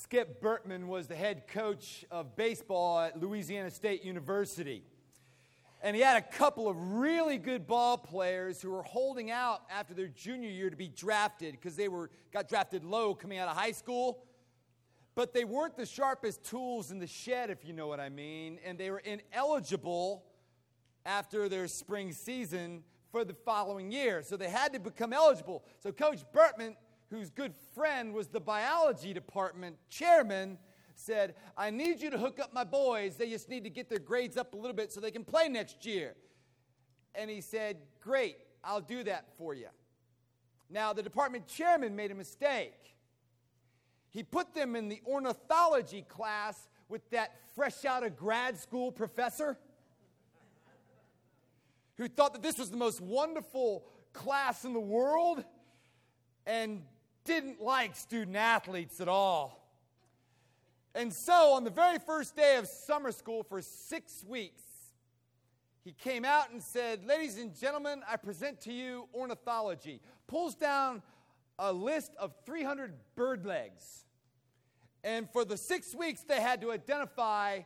Skip Bertman was the head coach of baseball at Louisiana State University. And he had a couple of really good ball players who were holding out after their junior year to be drafted because they were, got drafted low coming out of high school. But they weren't the sharpest tools in the shed, if you know what I mean. And they were ineligible after their spring season for the following year. So they had to become eligible. So Coach Bertman whose good friend was the biology department chairman, said, I need you to hook up my boys. They just need to get their grades up a little bit so they can play next year. And he said, Great, I'll do that for you. Now, the department chairman made a mistake. He put them in the ornithology class with that fresh out of grad school professor who thought that this was the most wonderful class in the world and didn't like student athletes at all. And so, on the very first day of summer school for six weeks, he came out and said, Ladies and gentlemen, I present to you ornithology. Pulls down a list of 300 bird legs. And for the six weeks, they had to identify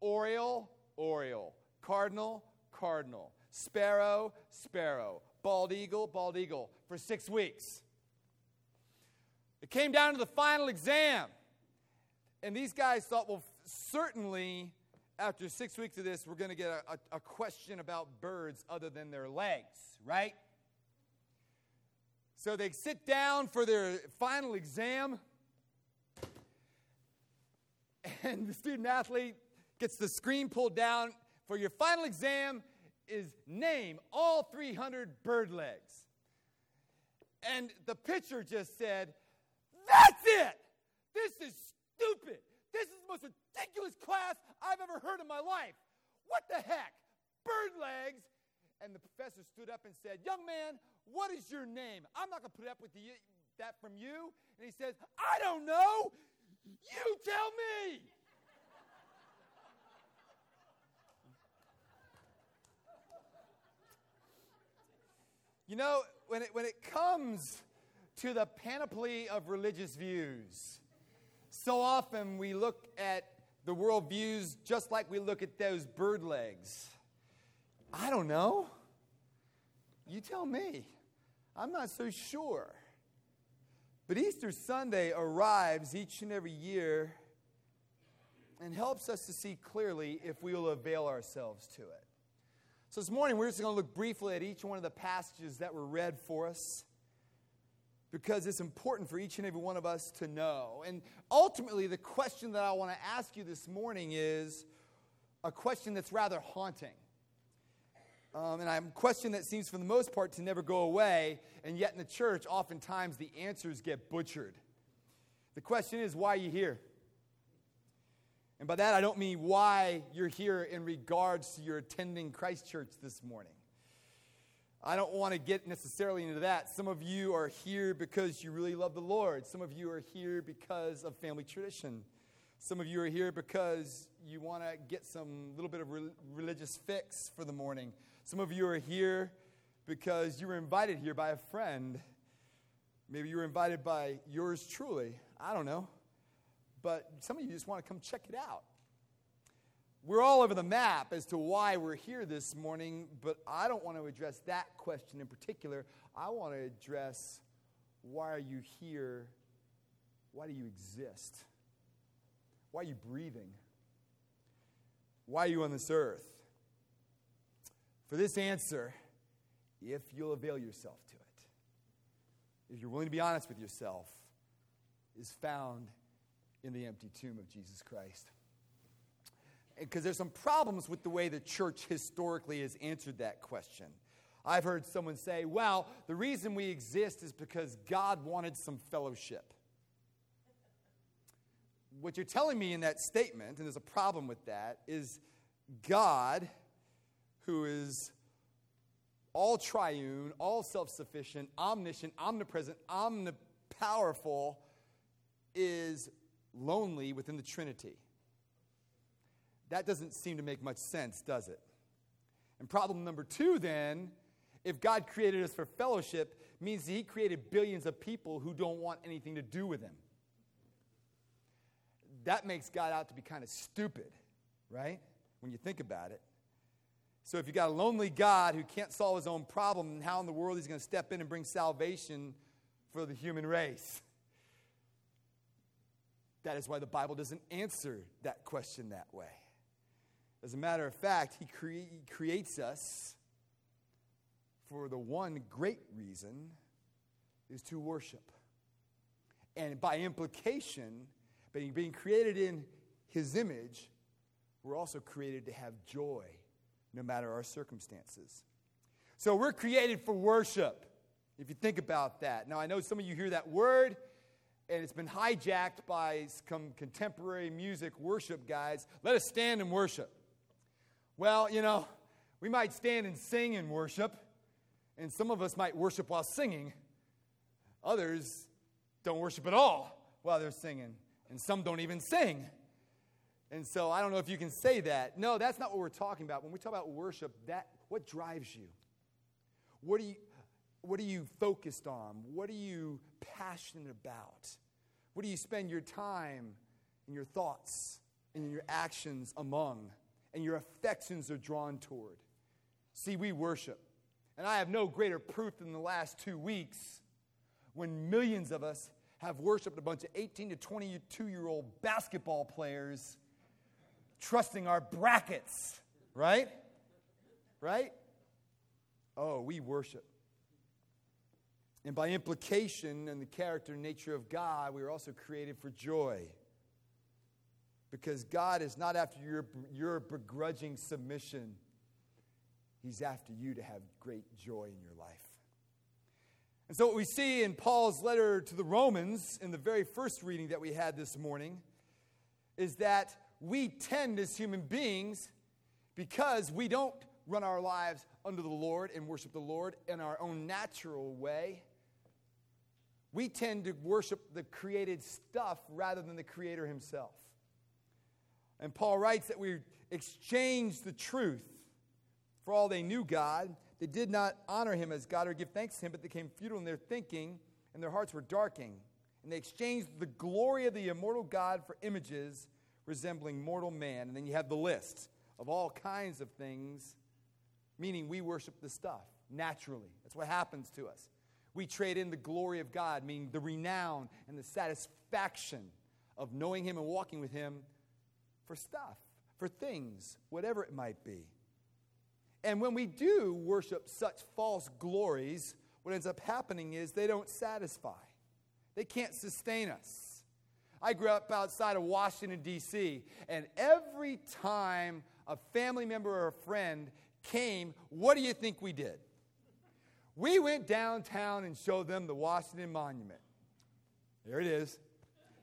oriole, oriole, cardinal, cardinal, sparrow, sparrow, bald eagle, bald eagle for six weeks. It came down to the final exam. And these guys thought, well, certainly after six weeks of this, we're going to get a, a, a, question about birds other than their legs, right? So they sit down for their final exam, and the student athlete gets the screen pulled down. For your final exam is name all 300 bird legs. And the pitcher just said, that's it. This is stupid. This is the most ridiculous class I've ever heard in my life. What the heck? Bird legs. And the professor stood up and said, Young man, what is your name? I'm not going to put up with the, that from you. And he says, I don't know. You tell me. you know, when it, when it comes to the panoply of religious views. So often we look at the world views just like we look at those bird legs. I don't know. You tell me. I'm not so sure. But Easter Sunday arrives each and every year and helps us to see clearly if we will avail ourselves to it. So this morning, we're just going to look briefly at each one of the passages that were read for us because it's important for each and every one of us to know. And ultimately, the question that I want to ask you this morning is a question that's rather haunting. Um, and a question that seems, for the most part, to never go away, and yet in the church, oftentimes the answers get butchered. The question is, why are you here? And by that, I don't mean why you're here in regards to your attending Christ Church this morning. I don't want to get necessarily into that. Some of you are here because you really love the Lord. Some of you are here because of family tradition. Some of you are here because you want to get some little bit of re- religious fix for the morning. Some of you are here because you were invited here by a friend. Maybe you were invited by yours truly. I don't know. But some of you just want to come check it out. We're all over the map as to why we're here this morning, but I don't want to address that question in particular. I want to address why are you here? Why do you exist? Why are you breathing? Why are you on this earth? For this answer, if you'll avail yourself to it, if you're willing to be honest with yourself, is found in the empty tomb of Jesus Christ because there's some problems with the way the church historically has answered that question. I've heard someone say, well, the reason we exist is because God wanted some fellowship. What you're telling me in that statement, and there's a problem with that, is God, who is all triune, all self sufficient, omniscient, omnipresent, omnipowerful, is lonely within the Trinity. That doesn't seem to make much sense, does it? And problem number two, then, if God created us for fellowship, means that He created billions of people who don't want anything to do with Him. that makes God out to be kind of stupid, right? When you think about it. So if you got a lonely God who can't solve his own problem, how in the world he's going to step in and bring salvation for the human race? That is why the Bible doesn't answer that question that way. As a matter of fact, he, cre- creates us for the one great reason is to worship. And by implication, being, being created in his image, we're also created to have joy no matter our circumstances. So we're created for worship, if you think about that. Now, I know some of you hear that word, and it's been hijacked by some contemporary music worship guys. Let us stand and worship. Well, you know, we might stand and sing and worship, and some of us might worship while singing. Others don't worship at all while they're singing, and some don't even sing. And so I don't know if you can say that. No, that's not what we're talking about. When we talk about worship, that what drives you? What are you what are you focused on? What are you passionate about? What do you spend your time and your thoughts and your actions among and your affections are drawn toward? See, we worship. And I have no greater proof than the last two weeks when millions of us have worshiped a bunch of 18 to 22 year old basketball players trusting our brackets, right? Right? Oh, we worship. And by implication and the character and nature of God, we are also created for joy. Because God is not after your, your begrudging submission, He's after you to have great joy in your life. And so, what we see in Paul's letter to the Romans, in the very first reading that we had this morning, is that we tend as human beings, because we don't run our lives under the Lord and worship the Lord in our own natural way, we tend to worship the created stuff rather than the Creator Himself. And Paul writes that we exchanged the truth. For all they knew God, they did not honor Him as God or give thanks to Him, but they became futile in their thinking, and their hearts were darkened. And they exchanged the glory of the immortal God for images resembling mortal man. And then you have the list of all kinds of things, meaning we worship the stuff naturally. That's what happens to us. We trade in the glory of God, meaning the renown and the satisfaction of knowing Him and walking with Him for stuff, for things, whatever it might be. And when we do worship such false glories, what ends up happening is they don't satisfy, they can't sustain us. I grew up outside of Washington, D.C., and every time a family member or a friend came, what do you think we did? We went downtown and showed them the Washington Monument. There it is.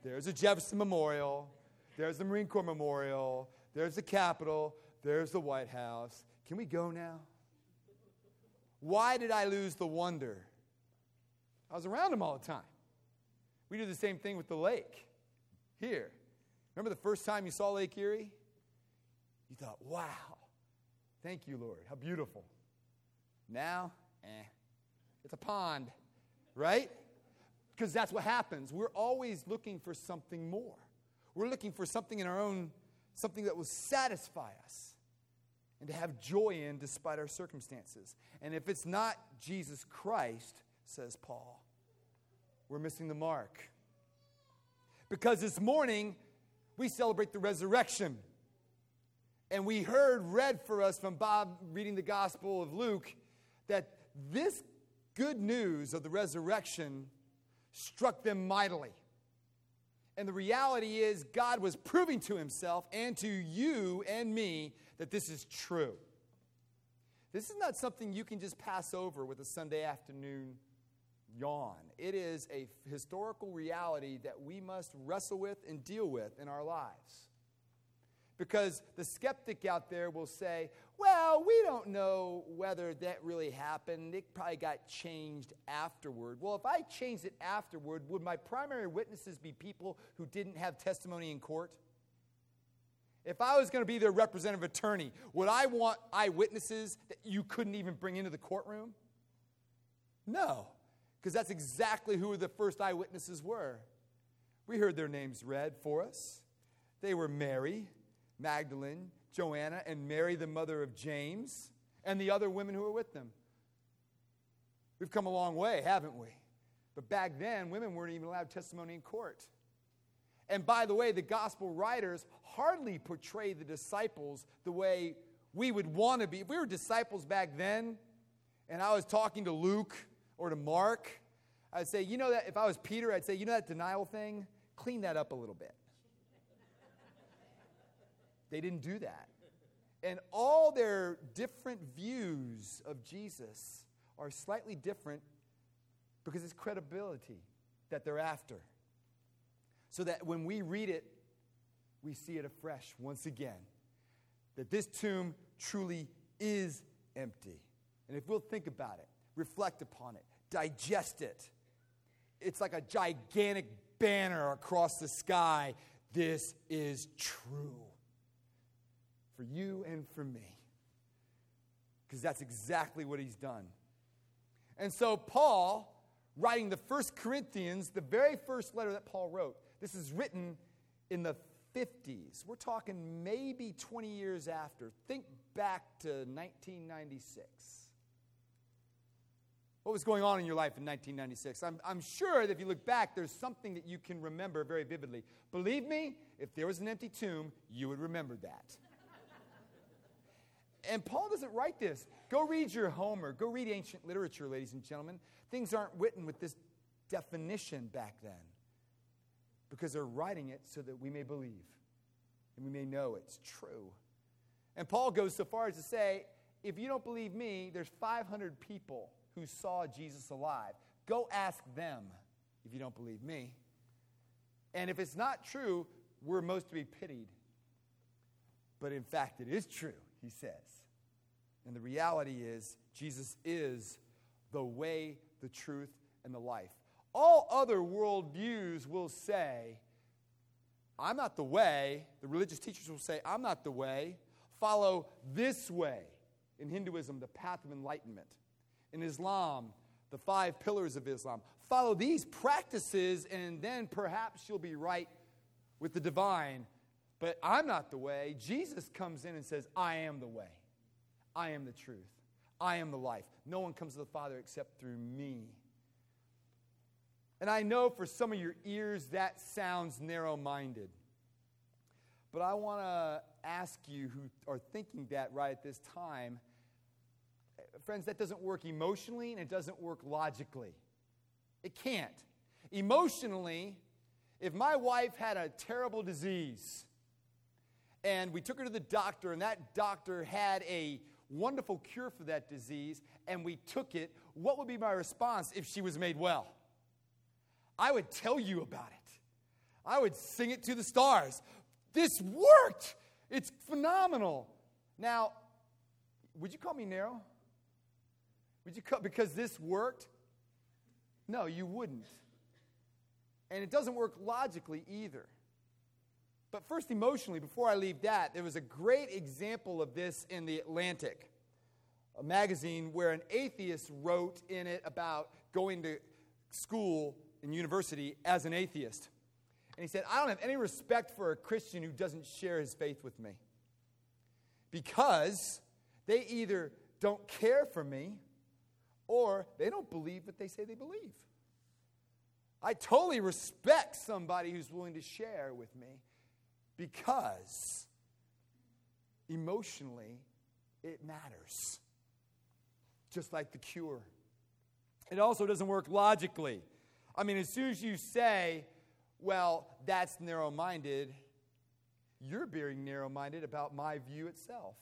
There's a Jefferson Memorial. There's the Marine Corps Memorial. There's the Capitol. There's the White House. Can we go now? Why did I lose the wonder? I was around them all the time. We do the same thing with the lake here. Remember the first time you saw Lake Erie? You thought, wow, thank you, Lord. How beautiful. Now, eh. It's a pond, right? Because that's what happens. We're always looking for something more. We're looking for something in our own, something that will satisfy us and to have joy in despite our circumstances. And if it's not Jesus Christ, says Paul, we're missing the mark. Because this morning, we celebrate the resurrection. And we heard read for us from Bob reading the Gospel of Luke that this good news of the resurrection struck them mightily. And the reality is, God was proving to himself and to you and me that this is true. This is not something you can just pass over with a Sunday afternoon yawn. It is a historical reality that we must wrestle with and deal with in our lives. Because the skeptic out there will say, well, we don't know whether that really happened. It probably got changed afterward. Well, if I changed it afterward, would my primary witnesses be people who didn't have testimony in court? If I was going to be their representative attorney, would I want eyewitnesses that you couldn't even bring into the courtroom? No, because that's exactly who the first eyewitnesses were. We heard their names read for us. They were Mary, Magdalene, Joanna, and Mary, the mother of James, and the other women who were with them. We've come a long way, haven't we? But back then, women weren't even allowed testimony in court. And by the way, the gospel writers hardly portray the disciples the way we would want to be. If we were disciples back then, and I was talking to Luke or to Mark, I'd say, you know that, if I was Peter, I'd say, you know that denial thing? Clean that up a little bit. They didn't do that. And all their different views of Jesus are slightly different because it's credibility that they're after. So that when we read it, we see it afresh once again. That this tomb truly is empty. And if we'll think about it, reflect upon it, digest it, it's like a gigantic banner across the sky. This is true for you and for me. Because that's exactly what he's done. And so, Paul, writing the first Corinthians, the very first letter that Paul wrote, this is written in the 50s. We're talking maybe 20 years after. Think back to 1996. What was going on in your life in 1996? I'm, I'm sure that if you look back, there's something that you can remember very vividly. Believe me, if there was an empty tomb, you would remember that. And Paul doesn't write this. Go read your Homer. Go read ancient literature, ladies and gentlemen. Things aren't written with this definition back then because they're writing it so that we may believe and we may know it's true. And Paul goes so far as to say, if you don't believe me, there's 500 people who saw Jesus alive. Go ask them if you don't believe me. And if it's not true, we're most to be pitied. But in fact, it is true, he says. And the reality is, Jesus is the way, the truth, and the life. All other worldviews will say, I'm not the way. The religious teachers will say, I'm not the way. Follow this way. In Hinduism, the path of enlightenment. In Islam, the five pillars of Islam. Follow these practices, and then perhaps you'll be right with the divine. But I'm not the way. Jesus comes in and says, I am the way. I am the truth. I am the life. No one comes to the Father except through me. And I know for some of your ears that sounds narrow minded. But I want to ask you who are thinking that right at this time friends, that doesn't work emotionally and it doesn't work logically. It can't. Emotionally, if my wife had a terrible disease and we took her to the doctor and that doctor had a wonderful cure for that disease and we took it, what would be my response if she was made well? I would tell you about it. I would sing it to the stars. This worked. It's phenomenal. Now, would you call me narrow? Would you call because this worked? No, you wouldn't. And it doesn't work logically either. But first, emotionally, before I leave that, there was a great example of this in The Atlantic, a magazine where an atheist wrote in it about going to school and university as an atheist. And he said, I don't have any respect for a Christian who doesn't share his faith with me because they either don't care for me or they don't believe what they say they believe. I totally respect somebody who's willing to share with me because emotionally it matters. Just like the cure. It also doesn't work logically. I mean, as soon as you say, well, that's narrow minded, you're being narrow minded about my view itself.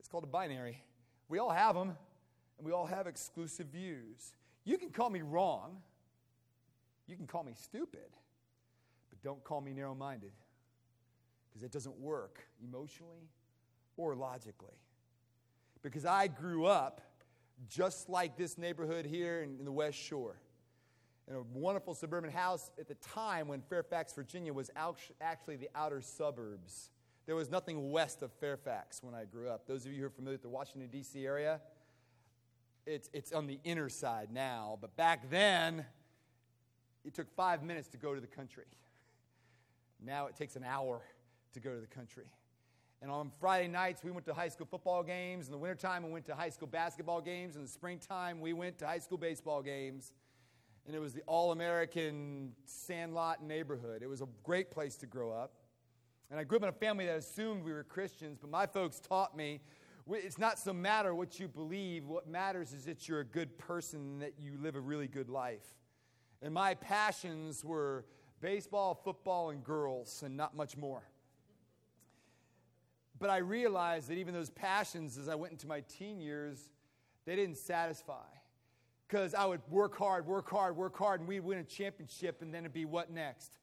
It's called a binary. We all have them, and we all have exclusive views. You can call me wrong, you can call me stupid, but don't call me narrow minded because it doesn't work emotionally or logically. Because I grew up just like this neighborhood here in, in the West Shore in a wonderful suburban house at the time when Fairfax, Virginia was actually the outer suburbs. There was nothing west of Fairfax when I grew up. Those of you who are familiar with the Washington, D.C. area, it's, it's on the inner side now. But back then, it took five minutes to go to the country. Now it takes an hour to go to the country. And on Friday nights, we went to high school football games. In the wintertime, we went to high school basketball games. In the springtime, we went to high school baseball games. And it was the all American sandlot neighborhood. It was a great place to grow up. And I grew up in a family that assumed we were Christians, but my folks taught me it's not so matter what you believe. What matters is that you're a good person and that you live a really good life. And my passions were baseball, football, and girls, and not much more. But I realized that even those passions, as I went into my teen years, they didn't satisfy. Because I would work hard, work hard, work hard, and we'd win a championship, and then it'd be what next?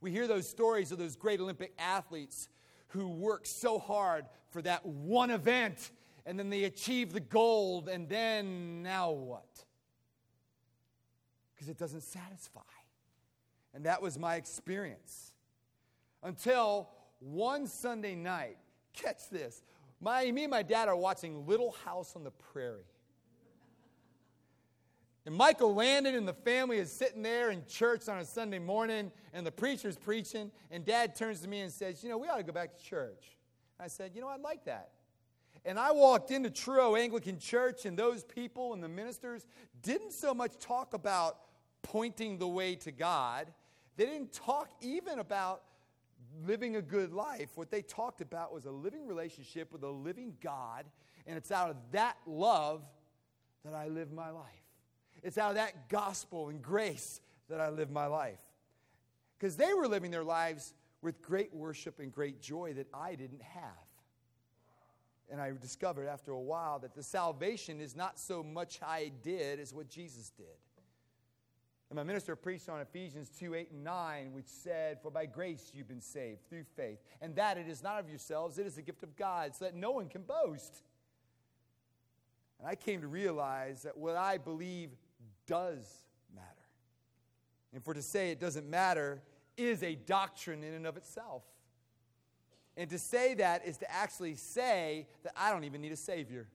We hear those stories of those great Olympic athletes who work so hard for that one event, and then they achieve the gold, and then now what? Because it doesn't satisfy. And that was my experience. Until one Sunday night, catch this. My, me and my dad are watching Little House on the Prairie. And Michael Landon and the family is sitting there in church on a Sunday morning, and the preacher's preaching, and dad turns to me and says, You know, we ought to go back to church. I said, You know, I'd like that. And I walked into Truro Anglican Church, and those people and the ministers didn't so much talk about pointing the way to God, they didn't talk even about living a good life. What they talked about was a living relationship with a living God, and it's out of that love that I live my life. It's out of that gospel and grace that I live my life. Because they were living their lives with great worship and great joy that I didn't have. And I discovered after a while that the salvation is not so much I did as what Jesus did. And my minister preached on Ephesians 2 8 and 9, which said, For by grace you've been saved through faith, and that it is not of yourselves, it is a gift of God, so that no one can boast. And I came to realize that what I believe does matter. And for to say it doesn't matter is a doctrine in and of itself. And to say that is to actually say that I don't even need a Savior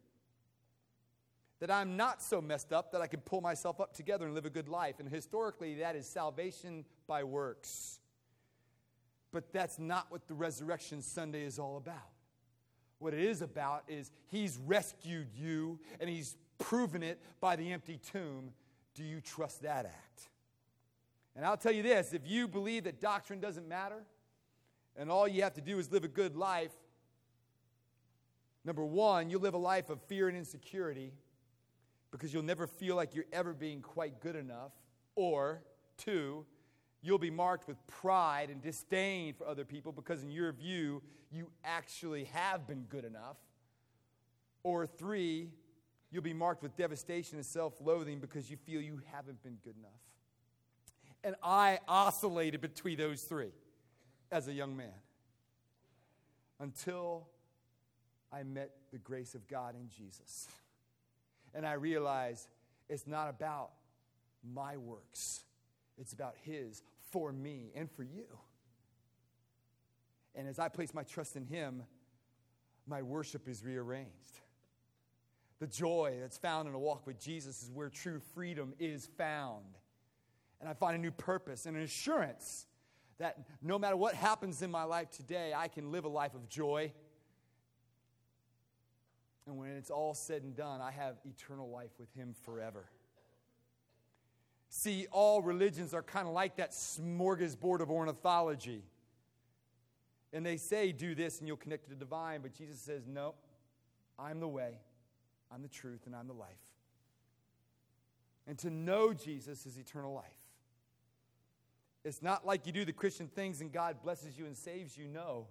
that I'm not so messed up that I can pull myself up together and live a good life. And historically, that is salvation by works. But that's not what the Resurrection Sunday is all about. What it is about is He's rescued you and He's proven it by the empty tomb. Do you trust that act? And I'll tell you this if you believe that doctrine doesn't matter and all you have to do is live a good life, number one, you'll live a life of fear and insecurity because you'll never feel like you're ever being quite good enough. Or, two, you'll be marked with pride and disdain for other people because, in your view, you actually have been good enough. Or, three, you'll be marked with devastation and self loathing because you feel you haven't been good enough. And I oscillated between those three as a young man until I met the grace of God in Jesus. And I realize it's not about my works, it's about His for me and for you. And as I place my trust in Him, my worship is rearranged. The joy that's found in a walk with Jesus is where true freedom is found. And I find a new purpose and an assurance that no matter what happens in my life today, I can live a life of joy and when it's all said and done, I have eternal life with him forever. See, all religions are kind of like that smorgasbord of ornithology. And they say, do this and you'll connect to the divine. But Jesus says, no, I'm the way, I'm the truth, and I'm the life. And to know Jesus is eternal life. It's not like you do the Christian things and God blesses you and saves you. No.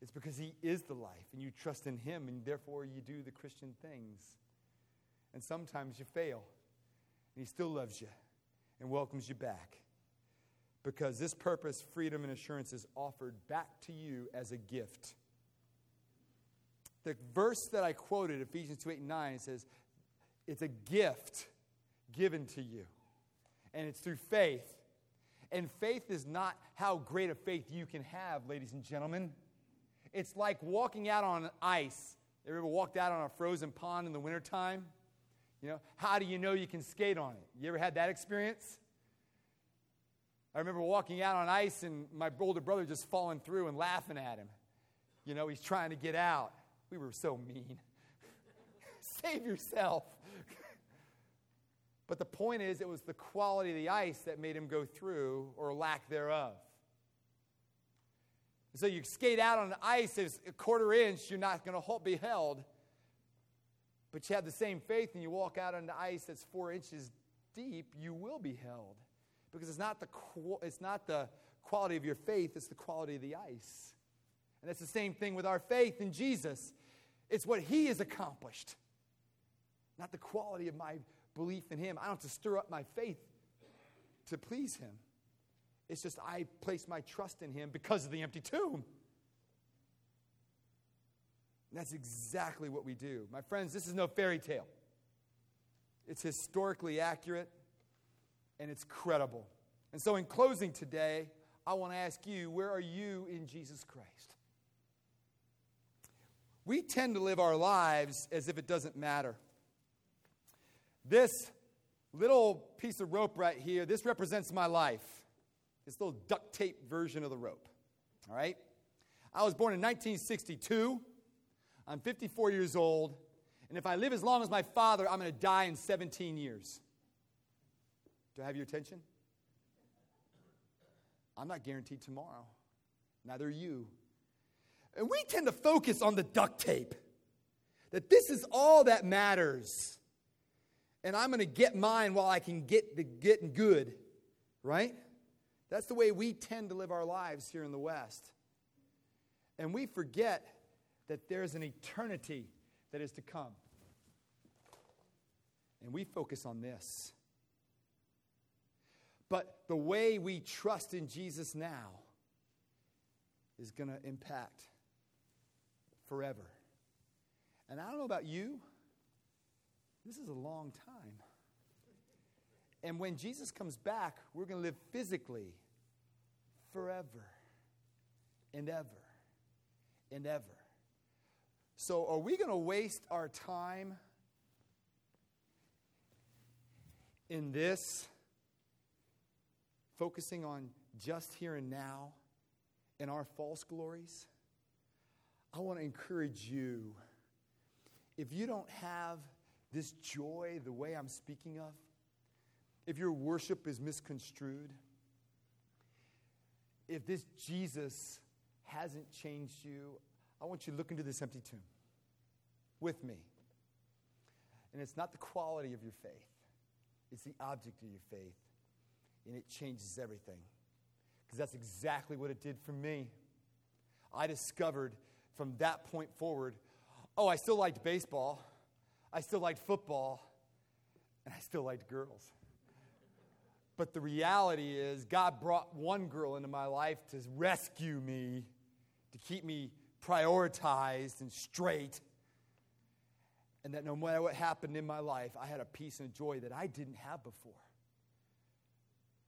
It's because He is the life and you trust in Him, and therefore you do the Christian things. And sometimes you fail, and He still loves you and welcomes you back. Because this purpose, freedom, and assurance is offered back to you as a gift. The verse that I quoted, Ephesians 2 8 and 9, it says, It's a gift given to you, and it's through faith. And faith is not how great a faith you can have, ladies and gentlemen. It's like walking out on ice. Have You ever walked out on a frozen pond in the wintertime? You know, how do you know you can skate on it? You ever had that experience? I remember walking out on ice and my older brother just falling through and laughing at him. You know, he's trying to get out. We were so mean. Save yourself. but the point is, it was the quality of the ice that made him go through or lack thereof. So you skate out on the ice, it's a quarter inch, you're not going to be held. But you have the same faith and you walk out on the ice that's four inches deep, you will be held. Because it's not the, it's not the quality of your faith, it's the quality of the ice. And it's the same thing with our faith in Jesus. It's what He has accomplished, not the quality of my belief in Him. I don't have to stir up my faith to please Him. It's just I place my trust in Him because of the empty tomb. And that's exactly what we do. My friends, this is no fairy tale. It's historically accurate and it's credible. And so, in closing today, I want to ask you where are you in Jesus Christ? We tend to live our lives as if it doesn't matter. This little piece of rope right here, this represents my life. This little duct tape version of the rope. All right? I was born in 1962. I'm 54 years old. And if I live as long as my father, I'm going to die in 17 years. Do I have your attention? I'm not guaranteed tomorrow. Neither are you. And we tend to focus on the duct tape, that this is all that matters. And I'm going to get mine while I can get the getting good, right? That's the way we tend to live our lives here in the West. And we forget that there's an eternity that is to come. And we focus on this. But the way we trust in Jesus now is going to impact forever. And I don't know about you, this is a long time. And when Jesus comes back, we're going to live physically forever and ever and ever. So, are we going to waste our time in this, focusing on just here and now and our false glories? I want to encourage you if you don't have this joy the way I'm speaking of, if your worship is misconstrued, if this Jesus hasn't changed you, I want you to look into this empty tomb with me. And it's not the quality of your faith, it's the object of your faith. And it changes everything. Because that's exactly what it did for me. I discovered from that point forward oh, I still liked baseball, I still liked football, and I still liked girls. But the reality is, God brought one girl into my life to rescue me, to keep me prioritized and straight. And that no matter what happened in my life, I had a peace and a joy that I didn't have before.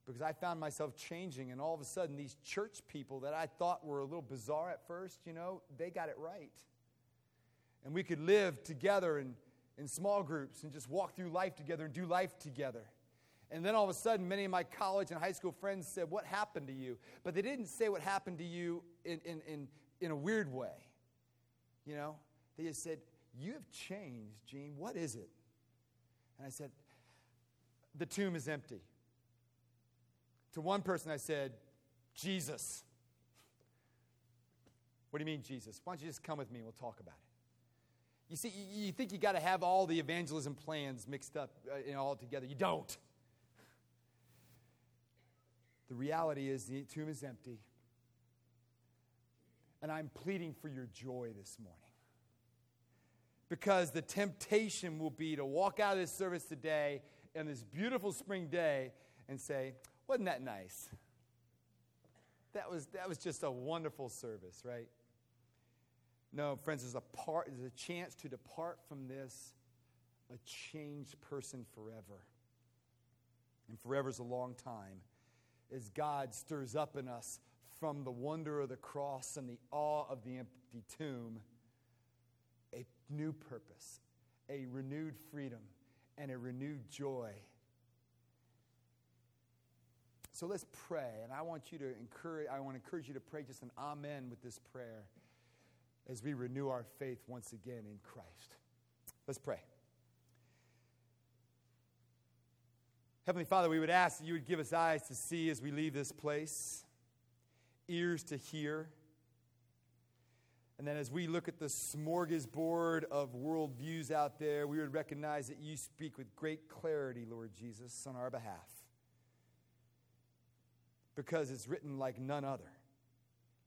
Because I found myself changing, and all of a sudden, these church people that I thought were a little bizarre at first, you know, they got it right. And we could live together in, in small groups and just walk through life together and do life together. And then all of a sudden, many of my college and high school friends said, What happened to you? But they didn't say what happened to you in, in, in, in a weird way. You know, they just said, You have changed, Gene. What is it? And I said, The tomb is empty. To one person, I said, Jesus. What do you mean, Jesus? Why don't you just come with me and we'll talk about it? You see, you think you got to have all the evangelism plans mixed up uh, know, all together. You don't. The reality is the tomb is empty. And I'm pleading for your joy this morning. Because the temptation will be to walk out of this service today on this beautiful spring day and say, Wasn't that nice? That was, that was just a wonderful service, right? No, friends, there's a, part, there's a chance to depart from this a changed person forever. And forever is a long time as God stirs up in us from the wonder of the cross and the awe of the empty tomb a new purpose, a renewed freedom, and a renewed joy. So let's pray. And I want you to encourage, I want to encourage you to pray just an amen with this prayer as we renew our faith once again in Christ. Let's pray. Heavenly Father, we would ask that you would give us eyes to see as we leave this place, ears to hear. And then as we look at the smorgasbord of worldviews out there, we would recognize that you speak with great clarity, Lord Jesus, on our behalf. Because it's written like none other,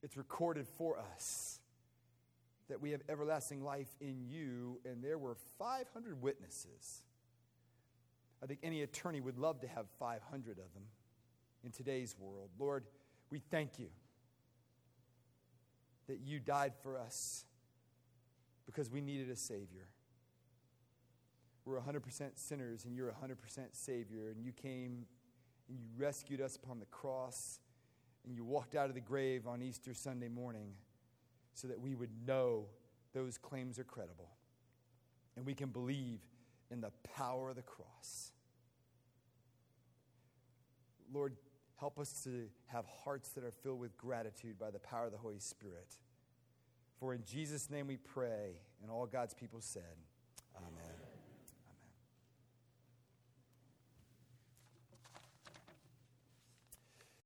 it's recorded for us that we have everlasting life in you, and there were 500 witnesses. I think any attorney would love to have 500 of them in today's world. Lord, we thank you that you died for us because we needed a Savior. We're 100% sinners, and you're 100% Savior, and you came and you rescued us upon the cross, and you walked out of the grave on Easter Sunday morning so that we would know those claims are credible and we can believe in the power of the cross. Lord, help us to have hearts that are filled with gratitude by the power of the Holy Spirit. For in Jesus' name we pray, and all God's people said.